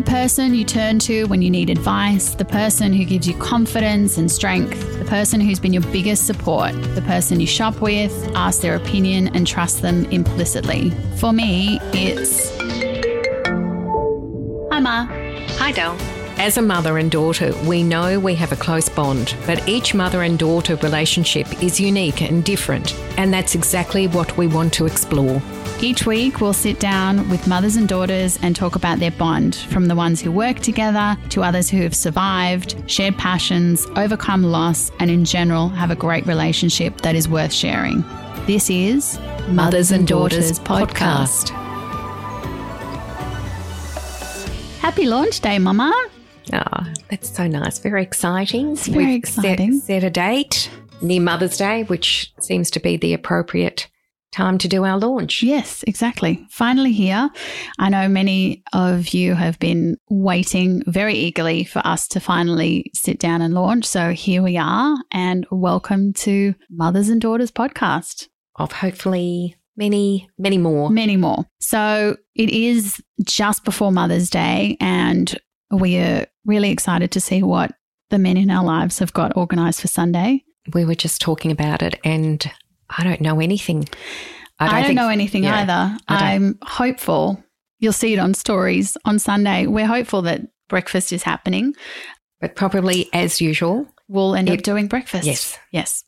the person you turn to when you need advice, the person who gives you confidence and strength, the person who's been your biggest support, the person you shop with, ask their opinion, and trust them implicitly. For me, it's. Hi, Ma. Hi, Del. As a mother and daughter, we know we have a close bond, but each mother and daughter relationship is unique and different, and that's exactly what we want to explore. Each week, we'll sit down with mothers and daughters and talk about their bond, from the ones who work together to others who have survived, shared passions, overcome loss, and in general have a great relationship that is worth sharing. This is Mothers and Daughters podcast. Happy launch day, Mama. Oh, that's so nice. Very exciting. It's very exciting. Set, set a date near Mother's Day, which seems to be the appropriate time to do our launch. Yes, exactly. Finally here. I know many of you have been waiting very eagerly for us to finally sit down and launch. So here we are, and welcome to Mothers and Daughters podcast. Of hopefully many, many more. Many more. So it is just before Mother's Day, and we are really excited to see what the men in our lives have got organized for Sunday. We were just talking about it, and I don't know anything. I don't, I don't think, know anything yeah, either. I'm hopeful. You'll see it on stories on Sunday. We're hopeful that breakfast is happening. But probably as usual, we'll end it, up doing breakfast. Yes. Yes.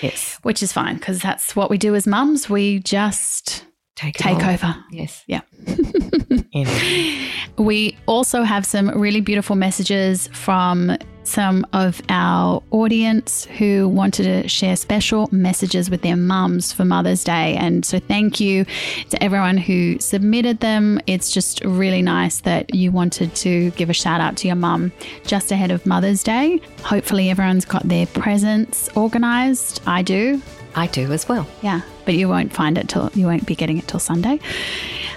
Yes. Which is fine because that's what we do as mums. We just take, take over. Yes. Yeah. we also have some really beautiful messages from some of our audience who wanted to share special messages with their mums for Mother's Day. And so, thank you to everyone who submitted them. It's just really nice that you wanted to give a shout out to your mum just ahead of Mother's Day. Hopefully, everyone's got their presents organized. I do. I do as well. Yeah, but you won't find it till you won't be getting it till Sunday.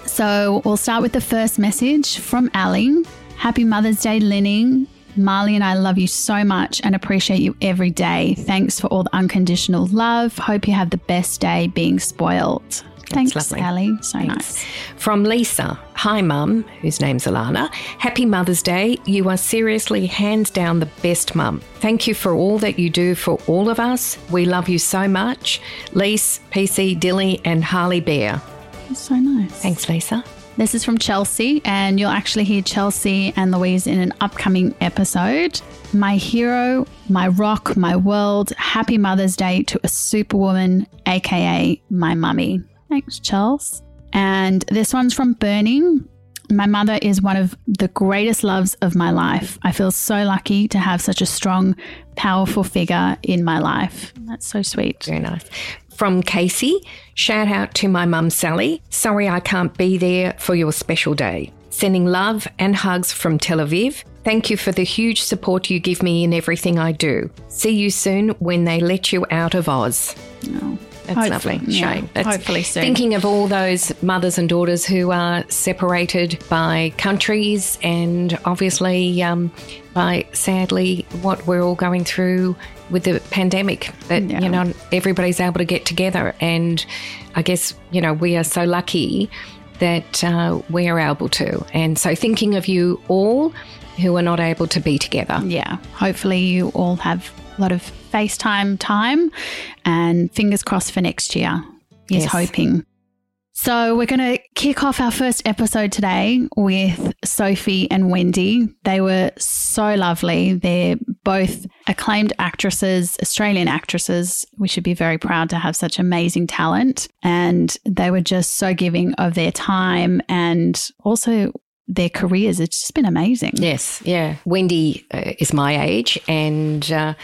So we'll start with the first message from Ali. Happy Mother's Day, Linning. Marley and I love you so much and appreciate you every day. Thanks for all the unconditional love. Hope you have the best day being spoiled. Thanks, lovely. So Thanks. nice. From Lisa. Hi, Mum, whose name's Alana. Happy Mother's Day. You are seriously hands down the best mum. Thank you for all that you do for all of us. We love you so much. Lise, PC, Dilly, and Harley Bear. That's so nice. Thanks, Lisa. This is from Chelsea, and you'll actually hear Chelsea and Louise in an upcoming episode. My hero, my rock, my world. Happy Mother's Day to a superwoman, aka my mummy. Thanks, Charles. And this one's from Burning. My mother is one of the greatest loves of my life. I feel so lucky to have such a strong, powerful figure in my life. That's so sweet. Very nice. From Casey, shout out to my mum Sally. Sorry I can't be there for your special day. Sending love and hugs from Tel Aviv. Thank you for the huge support you give me in everything I do. See you soon when they let you out of Oz. Oh. That's Hopefully, lovely. Yeah, That's hopefully soon. Thinking of all those mothers and daughters who are separated by countries and obviously um, by sadly what we're all going through with the pandemic that yeah. you know everybody's able to get together and I guess you know we are so lucky that uh, we are able to and so thinking of you all who are not able to be together yeah hopefully you all have a lot of FaceTime time and fingers crossed for next year is yes. hoping. So, we're going to kick off our first episode today with Sophie and Wendy. They were so lovely. They're both acclaimed actresses, Australian actresses. We should be very proud to have such amazing talent. And they were just so giving of their time and also their careers. It's just been amazing. Yes, yeah. Wendy uh, is my age and uh,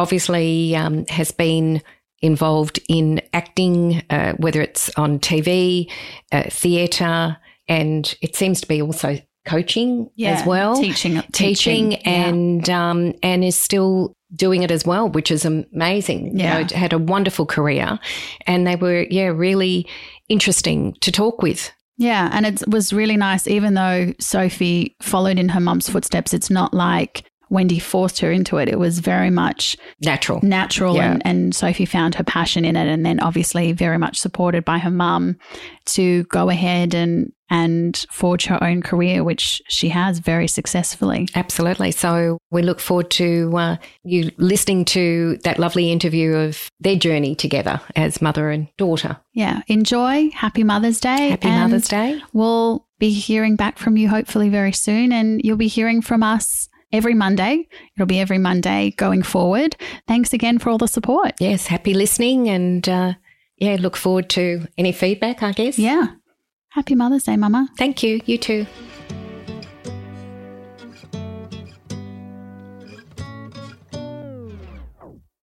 obviously um, has been involved in acting, uh, whether it's on TV, uh, theatre, and it seems to be also coaching yeah, as well, teaching, teaching, teaching and yeah. um, and is still doing it as well, which is amazing. Yeah, you know, had a wonderful career, and they were yeah really interesting to talk with. Yeah, and it was really nice, even though Sophie followed in her mum's footsteps. It's not like Wendy forced her into it. It was very much natural. Natural. Yeah. And, and Sophie found her passion in it. And then obviously very much supported by her mum to go ahead and and forge her own career, which she has very successfully. Absolutely. So we look forward to uh, you listening to that lovely interview of their journey together as mother and daughter. Yeah. Enjoy. Happy Mother's Day. Happy Mother's Day. We'll be hearing back from you hopefully very soon, and you'll be hearing from us every Monday. It'll be every Monday going forward. Thanks again for all the support. Yes, happy listening and uh, yeah, look forward to any feedback, I guess. Yeah. Happy Mother's Day, Mama. Thank you. You too.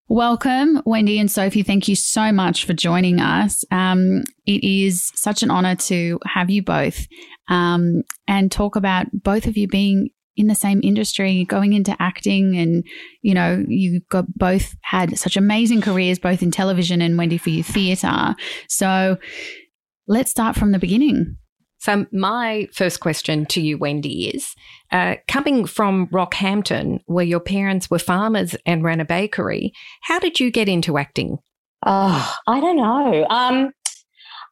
Welcome, Wendy and Sophie. Thank you so much for joining us. Um, it is such an honor to have you both um, and talk about both of you being in the same industry, going into acting, and you know, you got both had such amazing careers, both in television and Wendy for you theatre. So let's start from the beginning. So, my first question to you, Wendy, is uh, coming from Rockhampton, where your parents were farmers and ran a bakery, how did you get into acting? Oh, I don't know. Um,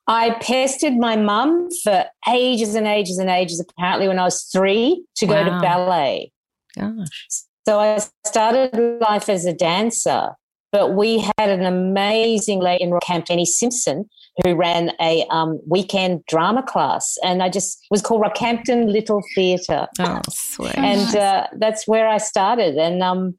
I pestered my mum for ages and ages and ages, apparently, when I was three, to go to ballet. Gosh. So I started life as a dancer, but we had an amazing lady in Rockhampton, Simpson, who ran a um, weekend drama class. And I just was called Rockhampton Little Theatre. Oh, sweet. And uh, that's where I started. And um,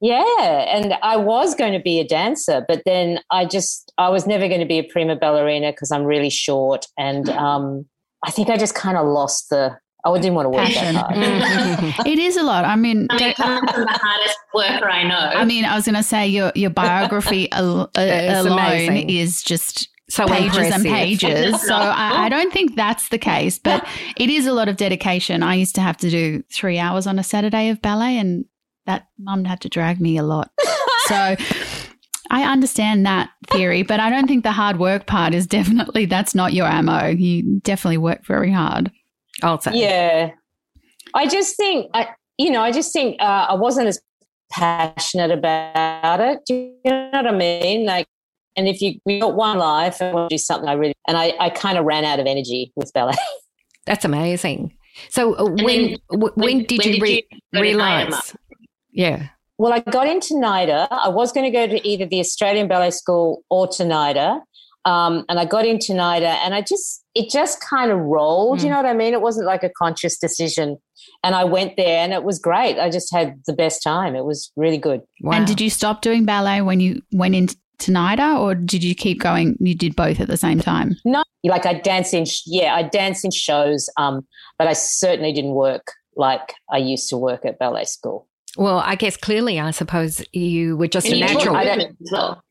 yeah, and I was going to be a dancer, but then I just I was never going to be a prima ballerina because I'm really short, and mm. um, I think I just kind of lost the. I didn't want to work Passion. that hard. Mm-hmm. it is a lot. I mean, I mean I'm the hardest worker I know. I mean, I was going to say your your biography al- uh, alone amazing. is just so pages impressive. and pages. so I, I, don't think that's the case, but it is a lot of dedication. I used to have to do three hours on a Saturday of ballet, and that mum had to drag me a lot. so I understand that theory, but I don't think the hard work part is definitely that's not your ammo. You definitely work very hard. I'll say. Yeah. I just think I you know, I just think uh, I wasn't as passionate about it. Do you know what I mean? Like and if you, you got one life and want to do something I really and I, I kind of ran out of energy with ballet. That's amazing. So uh, when, then, when, when did when you re- you realize yeah. Well, I got into NIDA. I was going to go to either the Australian Ballet School or to NIDA. Um, and I got into NIDA and I just, it just kind of rolled. Mm. You know what I mean? It wasn't like a conscious decision. And I went there and it was great. I just had the best time. It was really good. Wow. And did you stop doing ballet when you went into NIDA or did you keep going? You did both at the same time? No, like I danced in, yeah, I danced in shows, um, but I certainly didn't work like I used to work at ballet school. Well, I guess clearly, I suppose you were just and a natural. I, well.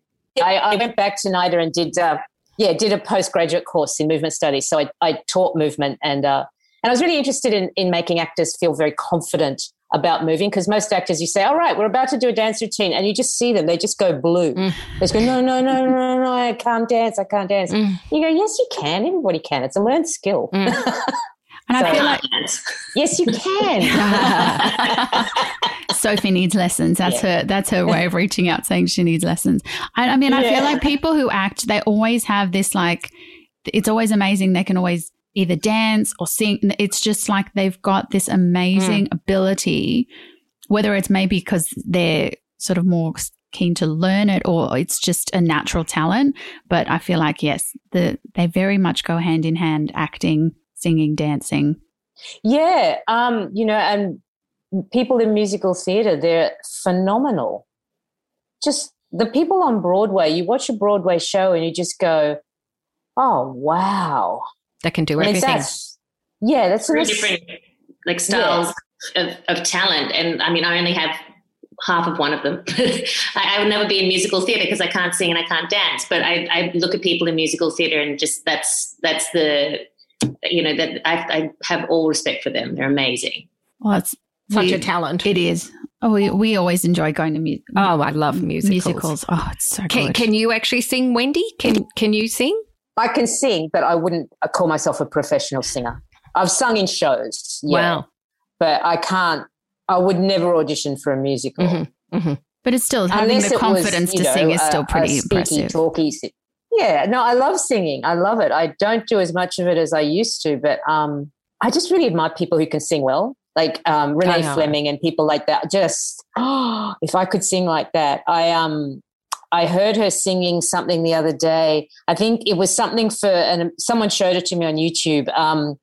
I, I, went back to NIDA and did, uh, yeah, did a postgraduate course in movement studies. So I, I taught movement and uh, and I was really interested in in making actors feel very confident about moving because most actors you say, all right, we're about to do a dance routine, and you just see them, they just go blue. Mm. They just go, no, no, no, no, no, I can't dance, I can't dance. Mm. You go, yes, you can. Everybody can. It's a learned skill. Mm. And so, I feel like yes, you can. Sophie needs lessons. That's yeah. her. That's her way of reaching out, saying she needs lessons. I, I mean, I feel like people who act, they always have this like. It's always amazing. They can always either dance or sing. It's just like they've got this amazing mm. ability, whether it's maybe because they're sort of more keen to learn it or it's just a natural talent. But I feel like yes, the they very much go hand in hand, acting singing, dancing? Yeah, um, you know, and people in musical theatre, they're phenomenal. Just the people on Broadway, you watch a Broadway show and you just go, oh, wow. That can do everything. That's, yeah, that's very different like styles yeah. of, of talent. And I mean, I only have half of one of them. I, I, would never be in musical theatre because I can't sing and I can't dance. But I, I, look at people in musical theatre and just that's that's the you know that I, I have all respect for them. They're amazing. Well, it's such we, a talent. It is. Oh, we, we always enjoy going to music. Oh, I love musicals. Musicals. Oh, it's so can, good. Can you actually sing, Wendy? Can Can you sing? I can sing, but I wouldn't call myself a professional singer. I've sung in shows. Yeah, wow. But I can't. I would never audition for a musical. Mm-hmm, mm-hmm. But it's still having Unless the confidence was, to know, sing is still pretty a, a impressive. Talky, Yeah, no, I love singing. I love it. I don't do as much of it as I used to, but um, I just really admire people who can sing well, like um, Renee Fleming and people like that. Just oh, if I could sing like that, I um, I heard her singing something the other day. I think it was something for, and someone showed it to me on YouTube um,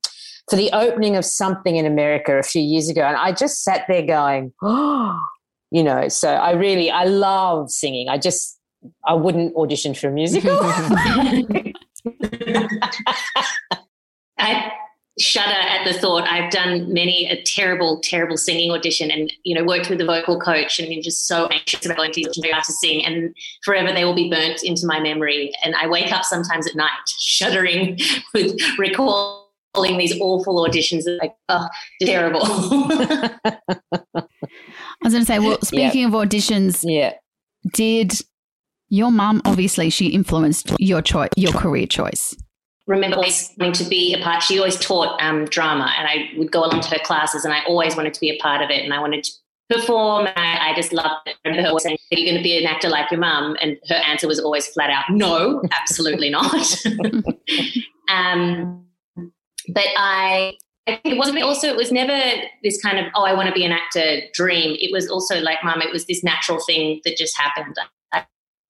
for the opening of something in America a few years ago, and I just sat there going, oh, you know. So I really, I love singing. I just I wouldn't audition for a musical. I shudder at the thought. I've done many a terrible, terrible singing audition, and you know, worked with a vocal coach, and been just so anxious about going to to sing, and forever they will be burnt into my memory. And I wake up sometimes at night shuddering with recalling these awful auditions. Like, oh, terrible. I was going to say, well, speaking yep. of auditions, yeah, did your mum, obviously, she influenced your choice, your career choice. Remember always wanting to be a part. She always taught um, drama, and I would go along to her classes, and I always wanted to be a part of it, and I wanted to perform. I, I just loved it. Her saying, "Are you going to be an actor like your mum?" And her answer was always flat out, "No, absolutely not." um, but I I think it wasn't also, it was never this kind of, oh, I want to be an actor dream. It was also like, mum, it was this natural thing that just happened.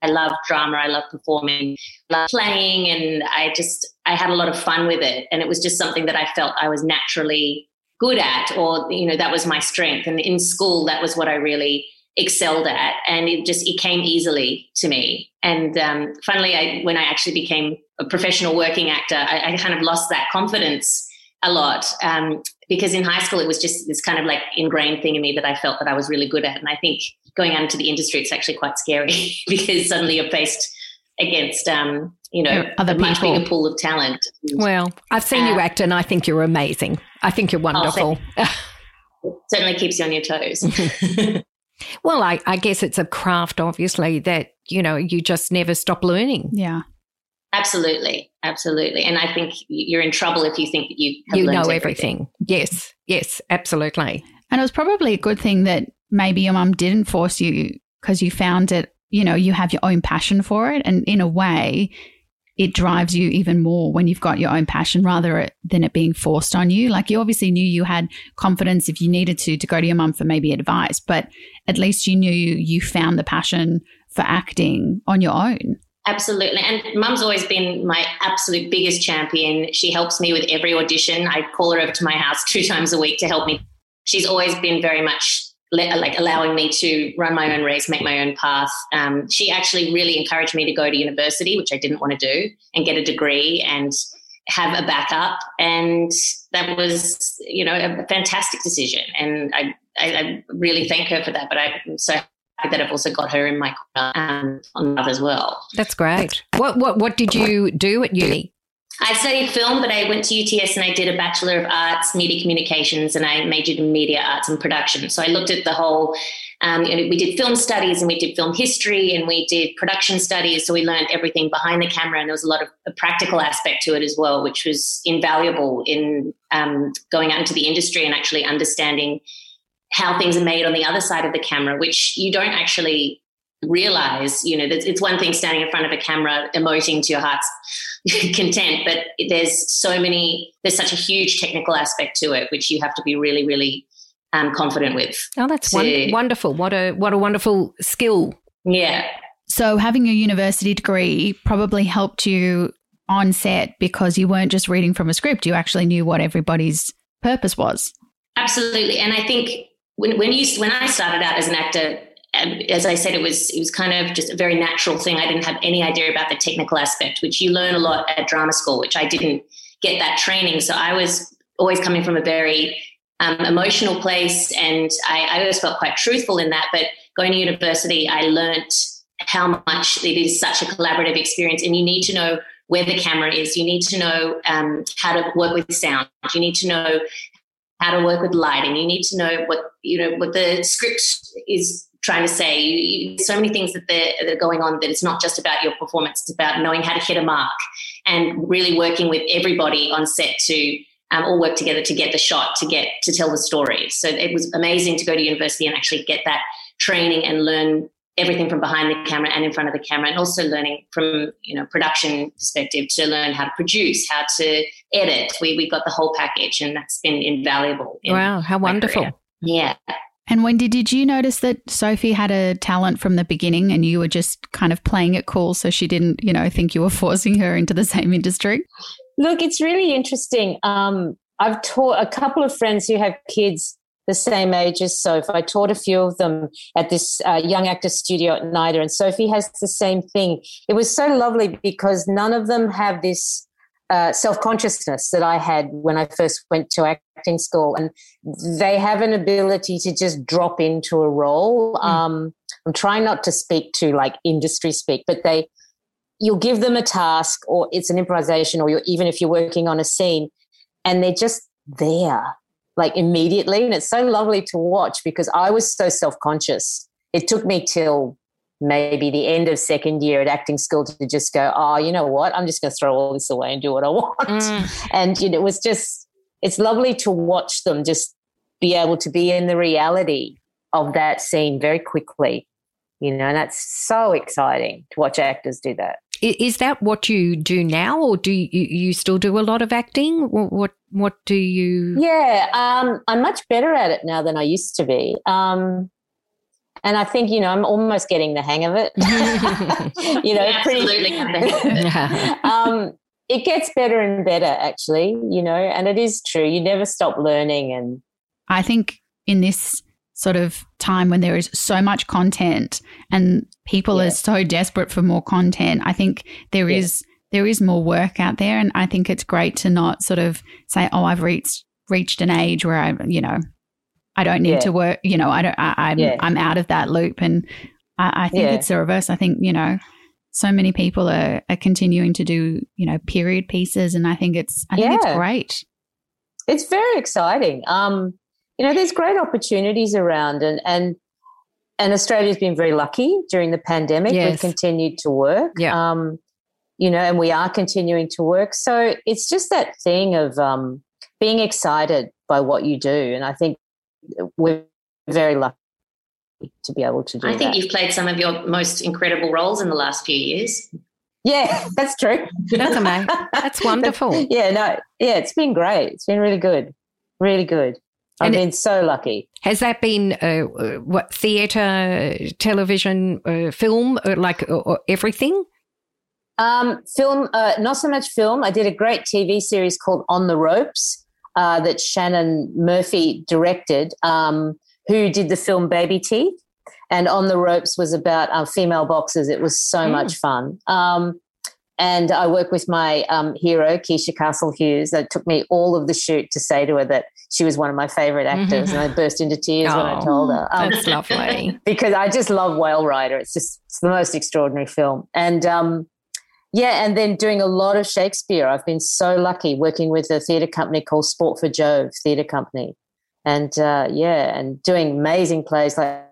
I love drama. I love performing, love playing, and I just I had a lot of fun with it. And it was just something that I felt I was naturally good at, or you know, that was my strength. And in school, that was what I really excelled at, and it just it came easily to me. And um, finally, I, when I actually became a professional working actor, I, I kind of lost that confidence a lot um, because in high school it was just this kind of like ingrained thing in me that I felt that I was really good at, and I think going out into the industry, it's actually quite scary because suddenly you're faced against, um, you know, other a much people. bigger pool of talent. Well, I've seen uh, you act, and I think you're amazing. I think you're oh, wonderful. Oh, certainly keeps you on your toes. well, I, I guess it's a craft, obviously, that you know you just never stop learning. Yeah. Absolutely, absolutely, and I think you're in trouble if you think that you you know everything. everything. Yes, yes, absolutely. And it was probably a good thing that maybe your mum didn't force you because you found it, you know, you have your own passion for it. And in a way, it drives you even more when you've got your own passion rather than it being forced on you. Like you obviously knew you had confidence if you needed to to go to your mum for maybe advice, but at least you knew you found the passion for acting on your own. Absolutely. And mum's always been my absolute biggest champion. She helps me with every audition. I call her over to my house two times a week to help me. She's always been very much like allowing me to run my own race, make my own path. Um, she actually really encouraged me to go to university, which I didn't want to do, and get a degree and have a backup. And that was, you know, a fantastic decision. And I, I, I really thank her for that. But I'm so that I've also got her in my corner um, on that as well. That's great. What what what did you do at uni? I studied film, but I went to UTS and I did a Bachelor of Arts, Media Communications, and I majored in Media Arts and Production. So I looked at the whole, um, you know, we did film studies and we did film history and we did production studies. So we learned everything behind the camera and there was a lot of a practical aspect to it as well, which was invaluable in um, going out into the industry and actually understanding how things are made on the other side of the camera, which you don't actually realize, you know, it's one thing standing in front of a camera emoting to your heart's content, but there's so many, there's such a huge technical aspect to it, which you have to be really, really um, confident with. Oh, that's to, wonderful. What a, what a wonderful skill. Yeah. So having a university degree probably helped you on set because you weren't just reading from a script, you actually knew what everybody's purpose was. Absolutely. And I think when, when you, when I started out as an actor, as I said, it was it was kind of just a very natural thing. I didn't have any idea about the technical aspect, which you learn a lot at drama school, which I didn't get that training. So I was always coming from a very um, emotional place, and I, I, always felt quite truthful in that. But going to university, I learned how much it is such a collaborative experience, and you need to know where the camera is. You need to know um, how to work with sound. You need to know how to work with lighting. You need to know what you know what the script is trying to say. You, you, so many things that, that are going on that it's not just about your performance, it's about knowing how to hit a mark and really working with everybody on set to um, all work together to get the shot, to get to tell the story. So it was amazing to go to university and actually get that training and learn everything from behind the camera and in front of the camera and also learning from you know production perspective to learn how to produce how to edit we, we got the whole package and that's been invaluable in wow how wonderful yeah and Wendy, did you notice that Sophie had a talent from the beginning and you were just kind of playing it cool so she didn't, you know, think you were forcing her into the same industry? Look, it's really interesting. Um, I've taught a couple of friends who have kids the same age as Sophie. I taught a few of them at this uh, young actor studio at NIDA, and Sophie has the same thing. It was so lovely because none of them have this uh, self consciousness that I had when I first went to acting school, and they have an ability to just drop into a role. Mm. Um, I'm trying not to speak to like industry speak, but they you'll give them a task or it's an improvisation or you're, even if you're working on a scene and they're just there like immediately. And it's so lovely to watch because I was so self conscious. It took me till maybe the end of second year at acting school to just go, oh, you know what? I'm just going to throw all this away and do what I want. Mm. And you know, it was just, it's lovely to watch them just be able to be in the reality of that scene very quickly. You know, and that's so exciting to watch actors do that. Is that what you do now, or do you, you still do a lot of acting? What what do you? Yeah, um, I'm much better at it now than I used to be. Um, and I think you know I'm almost getting the hang of it. you know, absolutely. um, it gets better and better, actually. You know, and it is true. You never stop learning, and I think in this sort of time when there is so much content and people yeah. are so desperate for more content. I think there yeah. is there is more work out there, and I think it's great to not sort of say, "Oh, I've reached reached an age where I, you know, I don't need yeah. to work. You know, I don't. I, am I'm, I'm out of that loop." And I, I think it's the reverse. I think you know, so many people are, are continuing to do you know period pieces, and I think it's I think it's great. It's very exciting. Um, you know, there's great opportunities around, and and and Australia's been very lucky during the pandemic. Yes. We've continued to work. Yeah. Um, you know, and we are continuing to work. So it's just that thing of um, being excited by what you do, and I think we're very lucky to be able to do. I think that. you've played some of your most incredible roles in the last few years. Yeah, that's true. That's amazing. That's wonderful. yeah, no, yeah, it's been great. It's been really good, really good. I've and been so lucky. Has that been uh, uh what theatre, television, uh, film, uh, like uh, everything? Um, film, uh, not so much film. I did a great TV series called On the Ropes that Shannon Murphy directed, um, who did the film Baby Teeth. And On the Ropes was about female boxers. It was so mm. much fun. Um, and I work with my um, hero, Keisha Castle Hughes. It took me all of the shoot to say to her that she was one of my favorite actors. Mm-hmm. And I burst into tears oh, when I told her. Um, that's lovely. because I just love Whale Rider. It's just it's the most extraordinary film. And um, yeah, and then doing a lot of Shakespeare. I've been so lucky working with a theatre company called Sport for Jove Theatre Company. And uh, yeah, and doing amazing plays like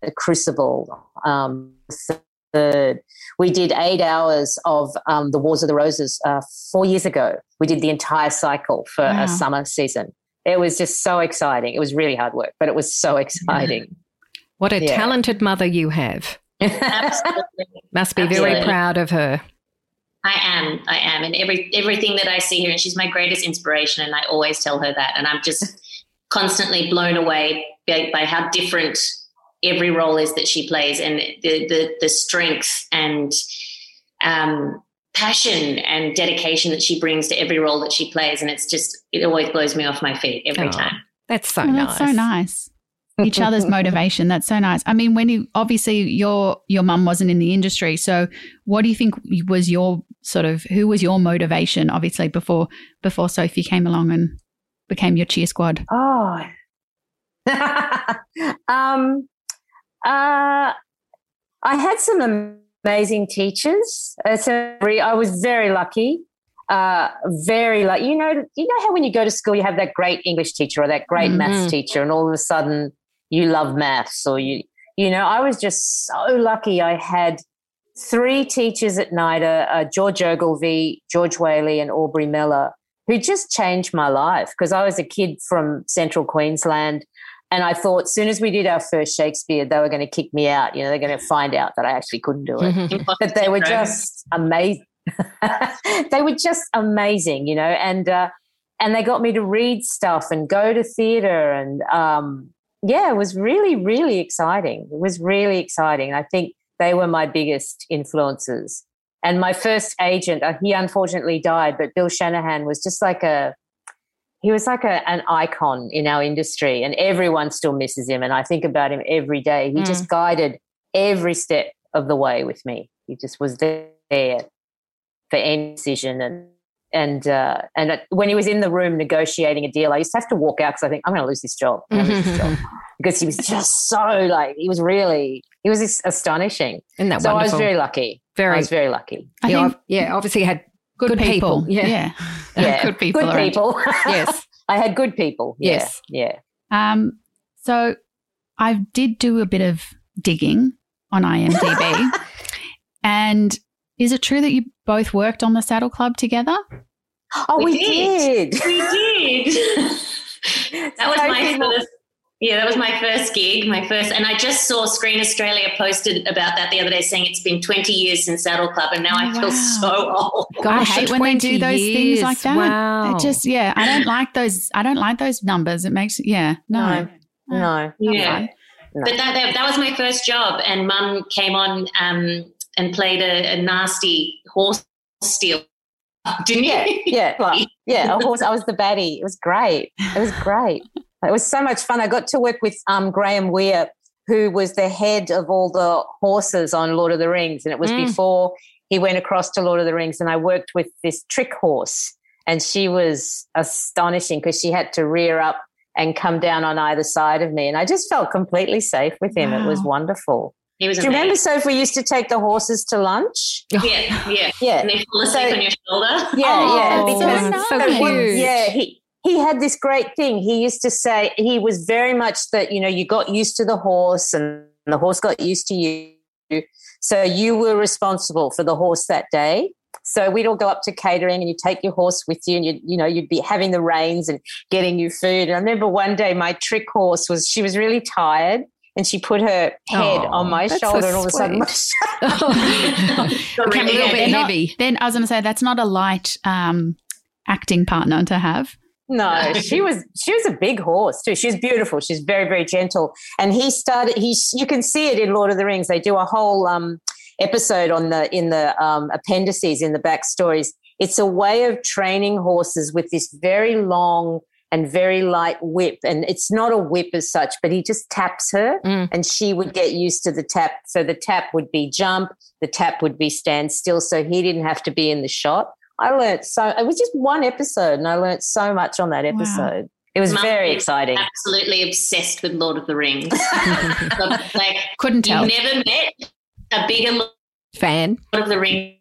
The Crucible, um, Third we did eight hours of um, the Wars of the Roses uh, four years ago. We did the entire cycle for wow. a summer season. It was just so exciting. It was really hard work, but it was so exciting. What a yeah. talented mother you have. Absolutely. Must be Absolutely. very proud of her. I am. I am. And every everything that I see here, and she's my greatest inspiration. And I always tell her that. And I'm just constantly blown away by, by how different every role is that she plays and the the, the strength and um, passion and dedication that she brings to every role that she plays and it's just it always blows me off my feet every oh, time that's so oh, nice that's so nice each other's motivation that's so nice i mean when you obviously your your mum wasn't in the industry so what do you think was your sort of who was your motivation obviously before before sophie came along and became your cheer squad oh um uh, I had some amazing teachers. So I was very lucky. Uh, very like you know you know how when you go to school you have that great English teacher or that great mm-hmm. maths teacher and all of a sudden you love maths or you you know I was just so lucky I had three teachers at NIDA uh, George Ogilvie, George Whaley and Aubrey Mellor who just changed my life because I was a kid from central Queensland and I thought, as soon as we did our first Shakespeare, they were going to kick me out. You know, they're going to find out that I actually couldn't do it. but they were just amazing. they were just amazing, you know, and uh, and they got me to read stuff and go to theatre, and um, yeah, it was really, really exciting. It was really exciting. I think they were my biggest influences. And my first agent, uh, he unfortunately died, but Bill Shanahan was just like a he was like a, an icon in our industry and everyone still misses him and i think about him every day he mm. just guided every step of the way with me he just was there for any decision and and uh, and when he was in the room negotiating a deal, I used to have to walk out because I think I'm going to lose this job, lose this job. because he was just so like he was really he was astonishing. And that so wonderful? I was very lucky. Very, I was very lucky. I yeah, think, yeah, obviously had good, good people. people. Yeah. Yeah. yeah. good people. Good people. yes. I had good people. Yeah. Yes. Yeah. Um, so I did do a bit of digging on IMDb. and is it true that you both worked on the Saddle Club together? Oh, we, we did. did. We did. that was my first yeah, that was my first gig, my first, and I just saw Screen Australia posted about that the other day, saying it's been 20 years since Saddle Club, and now I feel so old. Gosh, I hate when they do those years. things like that. Wow. It just, yeah, I don't like those. I don't like those numbers. It makes, yeah, no, no, no. yeah. No. But that, that, that was my first job, and Mum came on um, and played a, a nasty horse steal didn't you? Yeah, yeah, yeah. A horse. I was the baddie. It was great. It was great. It was so much fun. I got to work with um, Graham Weir, who was the head of all the horses on Lord of the Rings. And it was mm. before he went across to Lord of the Rings. And I worked with this trick horse. And she was astonishing because she had to rear up and come down on either side of me. And I just felt completely safe with him. Wow. It was wonderful. He was Do you remember, Soph, we used to take the horses to lunch? Yeah, yeah. yeah. And they fall asleep so, on your shoulder. Yeah, oh, yeah. Because, so, nice. so cute. Yeah, he, he had this great thing. He used to say he was very much that, you know, you got used to the horse and the horse got used to you. So you were responsible for the horse that day. So we'd all go up to catering and you take your horse with you and you you know you'd be having the reins and getting you food. And I remember one day my trick horse was she was really tired and she put her head oh, on my shoulder so and all of a sudden my became a little bit heavy. then I was going to say that's not a light um, acting partner to have. No, she was she was a big horse too. She's beautiful. She's very very gentle. And he started. He you can see it in Lord of the Rings. They do a whole um, episode on the in the um, appendices in the backstories. It's a way of training horses with this very long and very light whip. And it's not a whip as such, but he just taps her mm. and she would get used to the tap. So the tap would be jump, the tap would be stand still. So he didn't have to be in the shot. I learned so it was just one episode and I learned so much on that episode. Wow. It was Mum very exciting. Absolutely obsessed with Lord of the Rings. like couldn't tell. You never met a bigger fan Lord of the Rings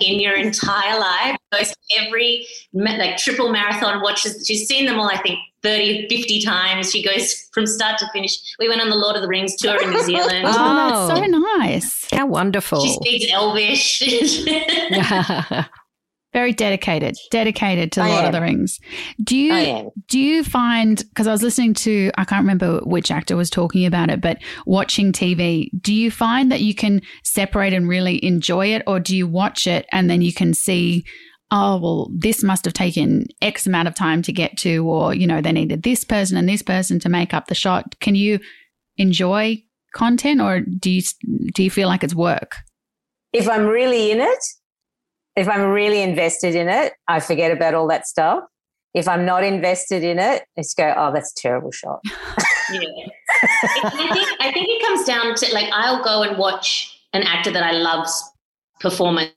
in your entire life. Goes every like triple marathon watches. She's seen them all, I think, 30, 50 times. She goes from start to finish. We went on the Lord of the Rings tour in New Zealand. oh, that's so oh. nice. How wonderful. She speaks Elvish. Very dedicated, dedicated to I Lord am. of the Rings. Do you do you find because I was listening to I can't remember which actor was talking about it, but watching TV, do you find that you can separate and really enjoy it, or do you watch it and then you can see, oh well, this must have taken X amount of time to get to, or you know they needed this person and this person to make up the shot. Can you enjoy content, or do you do you feel like it's work? If I'm really in it, if I'm really invested in it, I forget about all that stuff. If I'm not invested in it, it's go, oh, that's a terrible shot. yeah. I think, I think it comes down to like, I'll go and watch an actor that I love's performance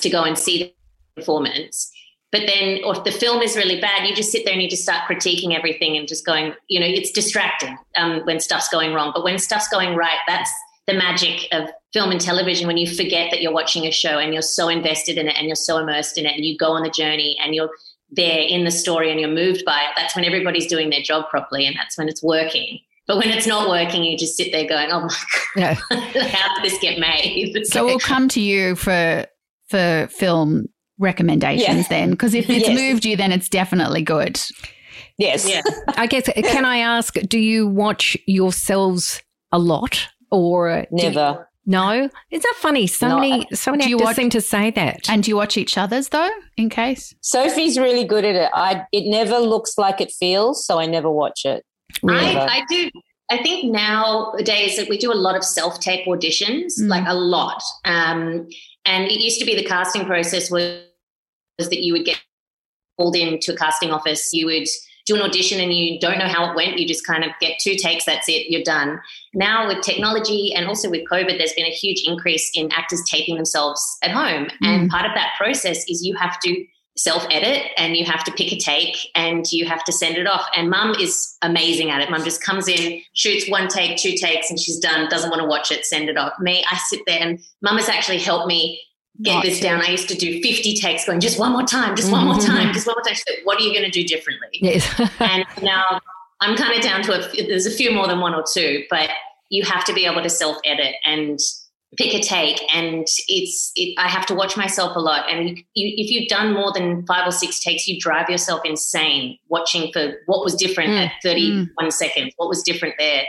to go and see the performance. But then, or if the film is really bad, you just sit there and you just start critiquing everything and just going, you know, it's distracting um, when stuff's going wrong. But when stuff's going right, that's the magic of film and television when you forget that you're watching a show and you're so invested in it and you're so immersed in it and you go on the journey and you're there in the story and you're moved by it that's when everybody's doing their job properly and that's when it's working but when it's not working you just sit there going oh my god yeah. how did this get made so we'll come to you for for film recommendations yeah. then because if it's yes. moved you then it's definitely good Yes. Yeah. I guess, can I ask, do you watch yourselves a lot or do you- Never. no? Is that funny? So No, many, so many you actors watch- seem to say that. And do you watch each other's though, in case? Sophie's really good at it. I it never looks like it feels, so I never watch it. Really? Never. I, I do. I think nowadays that we do a lot of self-tape auditions, Mm. like a lot. Um, and it used to be the casting process was, was that you would get called into a casting office, you would do an audition and you don't know how it went. You just kind of get two takes, that's it, you're done. Now with technology and also with COVID, there's been a huge increase in actors taping themselves at home. Mm. And part of that process is you have to self edit and you have to pick a take and you have to send it off. And mum is amazing at it. Mum just comes in, shoots one take, two takes, and she's done, doesn't want to watch it, send it off. Me, I sit there and mum has actually helped me get this to. down. I used to do 50 takes going, just one more time, just one more time, just one more time. Said, what are you going to do differently? yes. and now I'm kind of down to a, there's a few more than one or two, but you have to be able to self edit and pick a take. And it's, it, I have to watch myself a lot. And you, if you've done more than five or six takes, you drive yourself insane watching for what was different Mm. at 31 seconds, what was different there.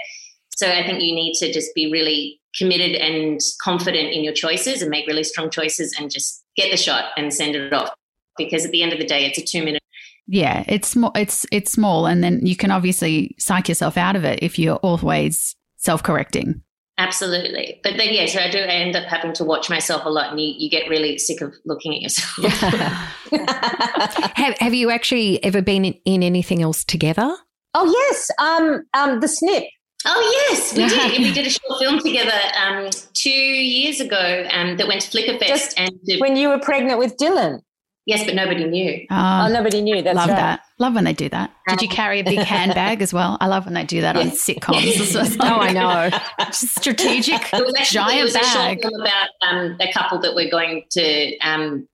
So I think you need to just be really committed and confident in your choices and make really strong choices and just get the shot and send it off. Because at the end of the day, it's a two minute Yeah, it's small. It's it's small, and then you can obviously psych yourself out of it if you're always self-correcting. Absolutely. But then, yeah, so I do I end up having to watch myself a lot and you, you get really sick of looking at yourself. have, have you actually ever been in, in anything else together? oh yes, um, um, the snip. Oh, yes, we did. we did a short film together um, two years ago um, that went to Flickerfest. Just and did, When you were pregnant with Dylan. yes, but nobody knew. Oh, Uh, nobody knew. That's love right. that. Love when they do that. Did you Um, carry a big handbag as well? I love when they do that on sitcoms. It's just Oh, I know. just strategic It was actually it giant was a bag. short film about um, a couple that we're going to, um,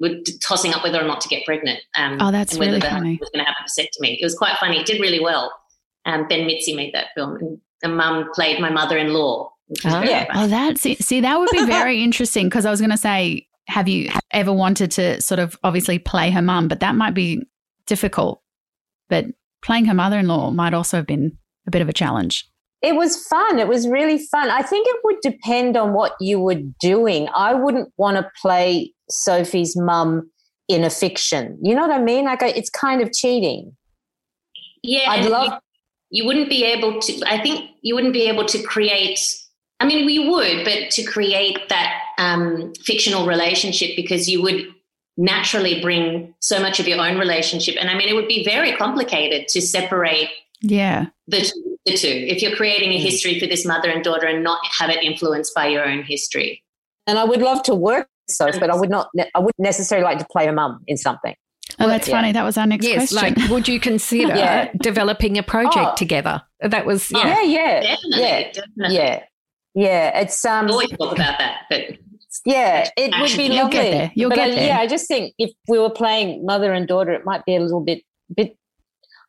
we're tossing up whether or not to get pregnant. Um, Oh, that's and whether really the funny. husband was going to have a vasectomy. It was quite funny. It did really well. Um, ben Mitzi made that film and the mum played my mother-in-law. Oh. very Yeah. funny. Oh, that see, see that would be very interesting because I was going to say, have you ever wanted to sort of obviously play her mum, but that might be difficult. But playing her mother-in-law might also have been a bit of a challenge. It was fun. It was really fun. I think it would depend on what you were doing. I wouldn't want to play Sophie's mum in a fiction. You know what I mean? Like, it's kind of cheating. Yeah, I'd and love- You, you wouldn't be able to. I think you wouldn't be able to create. I mean, we would, but to create that um, fictional relationship because you would naturally bring so much of your own relationship, and I mean, it would be very complicated to separate Yeah. the two, the two if you're creating a history for this mother and daughter and not have it influenced by your own history. And I would love to work with Sophie, but I would not. I wouldn't necessarily like to play a mum in something. Oh, that's yeah. funny. That was our next Yes, question. like would you consider Yeah. developing a project Oh. together? That was Oh, yeah. Yeah, yeah, Definitely, yeah, definitely. yeah, yeah. It's um, We always talk about that, but yeah, it would be You'll get lovely. there. You'll but get I, there. Yeah, I just think if we were playing mother and daughter, it might be a little bit, bit.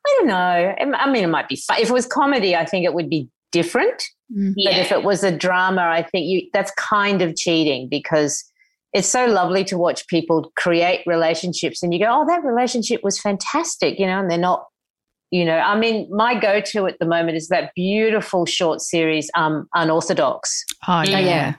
I don't know. I mean, it might be fun. If it was comedy, I think it would be different. Mm. But yeah. if it was a drama, I think you that's kind of cheating because it's so lovely to watch people create relationships and you go, oh, that relationship was fantastic, you know, and they're not, you know, I mean, my go to at the moment is that beautiful short series, um, Unorthodox. Oh, Yeah. yeah.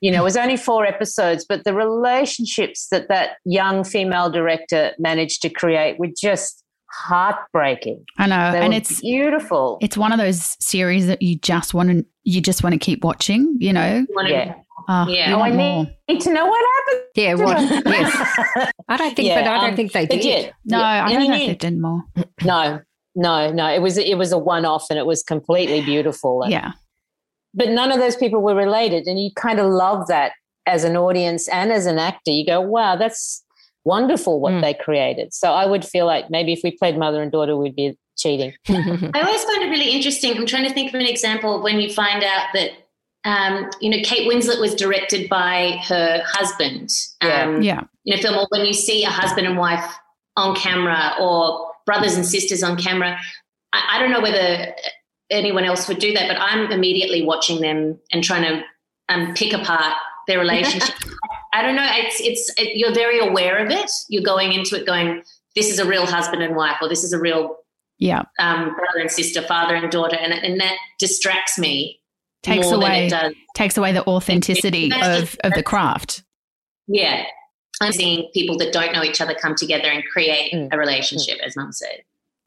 You know, it was only four episodes, but the relationships that that young female director managed to create were just heartbreaking. I know. They and it's beautiful. it's one of those series that you just want to you just want to keep watching, you know. You wanna- yeah. Oh, Yeah. Oh, I need, need to know what happened. Yeah, what, yes. I don't think, Yeah, but I don't um, think they They did. did. No, Yeah. I And don't you know if they did more. No, no, no. It was it was a one off, and it was completely beautiful. And- Yeah. But none of those people were related, and you kind of love that as an audience and as an actor. You go, "Wow, that's wonderful what Mm. they created." So I would feel like maybe if we played mother and daughter, we'd be cheating. I always find it really interesting. I'm trying to think of an example when you find out that, um, you know, Kate Winslet was directed by her husband. Yeah. Um, Yeah. In a film, or when you see a husband and wife on camera or brothers and sisters on camera, I, I don't know whether anyone else would do that, but I'm immediately watching them and trying to um, pick apart their relationship. I don't know. It's it's it, you're very aware of it. You're going into it going, this is a real husband and wife, or this is a real yeah, um, brother and sister, father and daughter, and and that distracts me. Takes more than away it does. takes away the authenticity That's of just- of the craft. Yeah. I'm seeing people that don't know each other come together and create Mm. a relationship, as Mum said.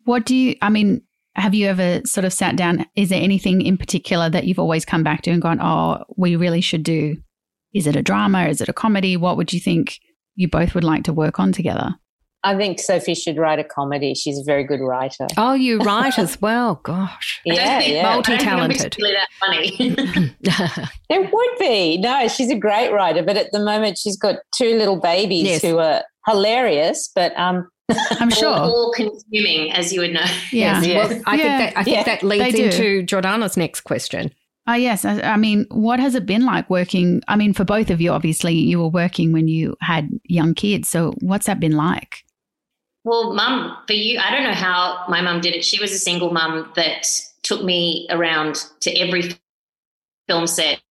What do you? I mean, have you ever sort of sat down? Is there anything in particular that you've always come back to and gone, "Oh, we really should do"? Is it a drama? Is it a comedy? What would you think you both would like to work on together? I think Sophie should write a comedy. She's a very good writer. Oh, you write as well. Gosh. I Yeah, think- yeah. I don't think I'm Multi-talented. that funny. It would be. No, she's a great writer, but at the moment she's got two little babies Yes. who are hilarious. But um, I'm sure. all consuming, as you would know. Yeah. Yeah. Well, I Yeah. think that I think Yeah, that leads they do. into Jordana's next question. Oh, yes. I, I mean, what has it been like working? I mean, for both of you, obviously, you were working when you had young kids. So, what's that been like? Well, mum, for you, I don't know how my mum did it. She was a single mum that took me around to every film set.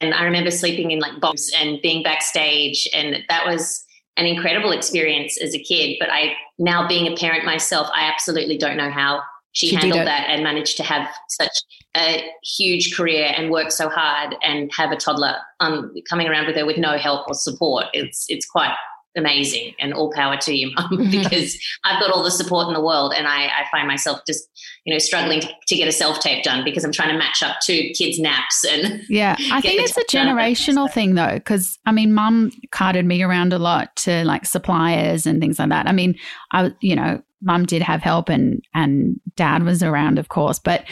And I remember sleeping in like boxes and being backstage. And that was an incredible experience as a kid. But I, now being a parent myself, I absolutely don't know how she, She handled that and managed to have such a huge career and work so hard and have a toddler um, coming around with her with no help or support. It's, it's quite amazing and all power to you, mum, because I've got all the support in the world and I, I find myself just, you know, struggling to, to get a self tape done because I'm trying to match up two kids' naps and Yeah, I think it's a generational thing though, because I mean, mum carted me around a lot to like suppliers and things like that. I mean, I, you know, mum did have help and and dad was around, of course, but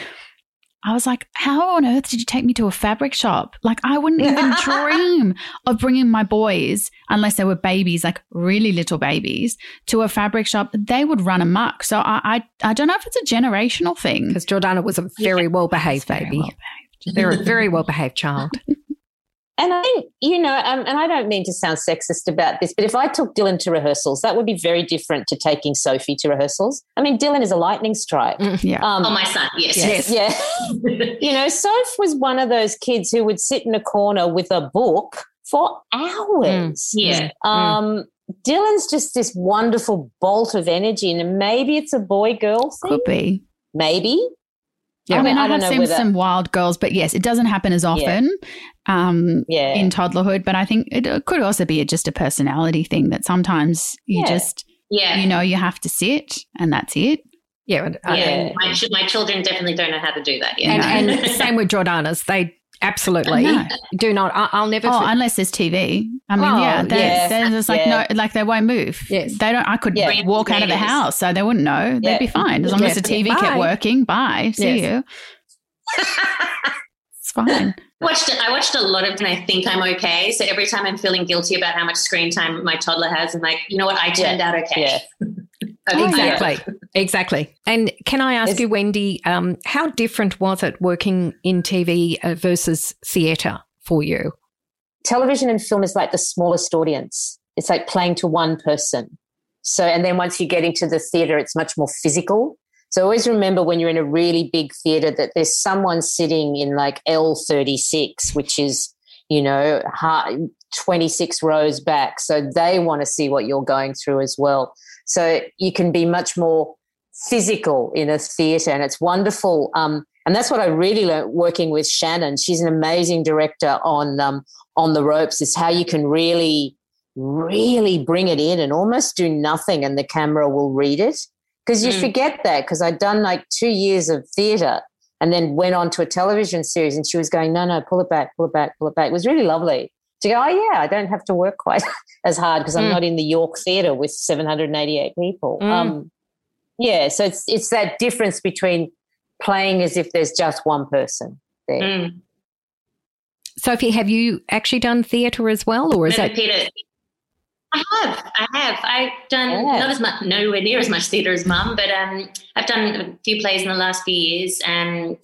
I was like, how on earth did you take me to a fabric shop? Like, I wouldn't even dream of bringing my boys, unless they were babies, like really little babies, to a fabric shop. They would run amok. So I, I, I don't know if it's a generational thing. Because Jordana was a very well behaved Very baby. well Very, very well behaved child. and I think you know, um, and I don't mean to sound sexist about this, but if I took Dylan to rehearsals, that would be very different to taking Sophie to rehearsals. I mean, Dylan is a lightning strike. Yeah. Um, oh, my son, yes. Yes. yeah. you know, Soph was one of those kids who would sit in a corner with a book for hours. yeah. Um, Dylan's just this wonderful bolt of energy, and maybe it's a boy girl thing. Could be. Maybe. I mean, I, don't have seen whether- some wild girls, but yes, it doesn't happen as often um, Yeah. in toddlerhood. But I think it could also be just a personality thing that sometimes you Yeah. just, Yeah. you know, you have to sit and that's it. Yeah. and- yeah. Yeah. My, my children definitely don't know how to do that yet. And, and same with Jordana's. They absolutely No. do not. I, I'll never. Oh, for- unless there's TV. I mean, Oh, yeah, they're, yeah. they're just like Yeah. no, like they won't move. Yes. they don't. I could Yeah. walk out of the house, so they wouldn't know. They'd be fine as long Yeah. as the TV Bye. kept working. Bye, see Yes. you. It's fine. watched I watched a lot of and I think I'm okay. So every time I'm feeling guilty about how much screen time my toddler has, I'm like, you know what, I turned out okay. Yeah. I think I- Exactly. Exactly. And can I ask Is- you, Wendy, um, how different was it working in TV uh, versus theatre for you? television and film is like the smallest audience. It's like playing to one person. So, and then once you get into the theater, it's much more physical. So, always remember when you're in a really big theater that there's someone sitting in like L36, which is, you know, 26 rows back. So, they want to see what you're going through as well. So, you can be much more physical in a theater, and it's wonderful. Um, and that's what I really learned working with Shannon. She's an amazing director on um, on the ropes. Is how you can really, really bring it in and almost do nothing, and the camera will read it. Because you Mm. forget that. Because I'd done like two years of theater, and then went on to a television series, and she was going, "No, no, pull it back, pull it back, pull it back." It was really lovely to go. Oh yeah, I don't have to work quite as hard because I'm Mm. not in the York Theatre with 788 people. Mm. Um, yeah, so it's it's that difference between playing as if there's just one person there. Mm. Sophie, have you actually done theatre as well, or is No, that Peter, I have, I have. I've done Yeah. not as much, nowhere near as much theatre as mum, but um, I've done a few plays in the last few years, and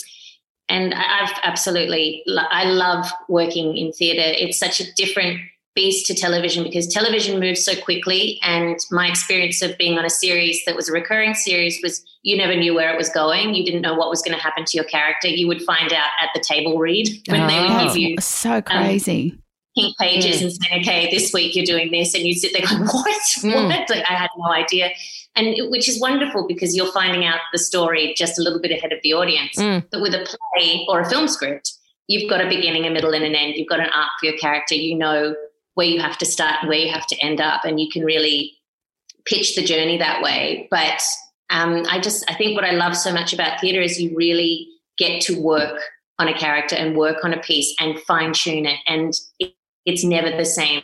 and I've absolutely, I love working in theatre. It's such a different beast to television because television moves so quickly, and my experience of being on a series that was a recurring series was you never knew where it was going. You didn't know what was going to happen to your character. You would find out at the table read when they would Oh. Give you so um, crazy. Pink pages mm. and saying, okay, this week you're doing this. And you sit there going, what? Mm. What? Like, I had no idea. And it, which is wonderful because you're finding out the story just a little bit ahead of the audience. Mm. But with a play or a film script, you've got a beginning, a middle, and an end. You've got an arc for your character. You know where you have to start and where you have to end up. And you can really pitch the journey that way. But um, I just, I think what I love so much about theatre is you really get to work on a character and work on a piece and fine tune it. And it, it's never the same.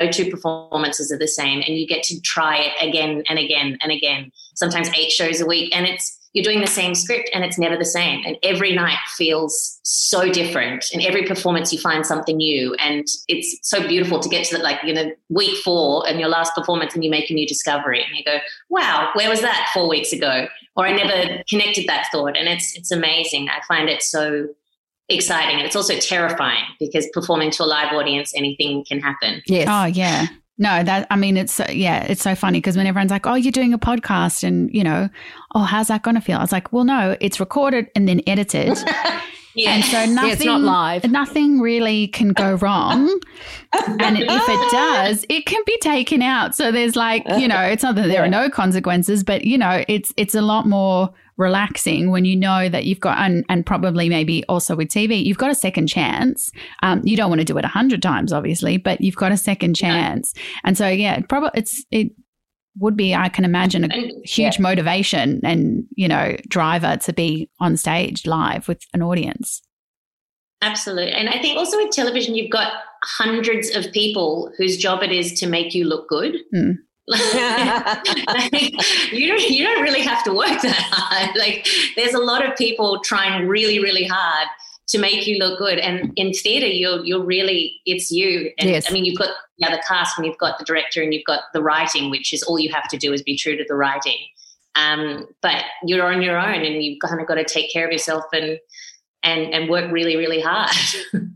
No two performances are the same, and you get to try it again and again and again. Sometimes eight shows a week, and it's you're doing the same script and it's never the same. And every night feels so different. And every performance you find something new. And it's so beautiful to get to that, like, you know, week four and your last performance and you make a new discovery and you go, wow, where was that four weeks ago? Or I never connected that thought. And it's it's amazing. I find it so exciting. And it's also terrifying because performing to a live audience, anything can happen. Yes. Oh, yeah. No, that I mean, it's yeah, it's so funny because when everyone's like, "Oh, you're doing a podcast," and you know, "Oh, how's that going to feel?" I was like, "Well, no, it's recorded and then edited." Yeah. And so nothing, yeah, it's not live. Nothing really can go wrong. and if it does, it can be taken out. So there's like, you know, it's not that there yeah. are no consequences, but you know, it's it's a lot more relaxing when you know that you've got, and, and probably maybe also with TV, you've got a second chance. Um, you don't want to do it a hundred times, obviously, but you've got a second chance. Yeah. And so, yeah, probably it's, it would be, I can imagine, a and, huge yeah. motivation and, you know, driver to be on stage live with an audience. Absolutely. And I think also with television, you've got hundreds of people whose job it is to make you look good. Mm. you don't you don't really have to work that hard. Like there's a lot of people trying really really hard to make you look good. And in theatre, you're you're really it's you. And yes. I mean, you've got the other cast, and you've got the director, and you've got the writing, which is all you have to do is be true to the writing. Um, but you're on your own, and you've kind of got to take care of yourself and and and work really really hard. and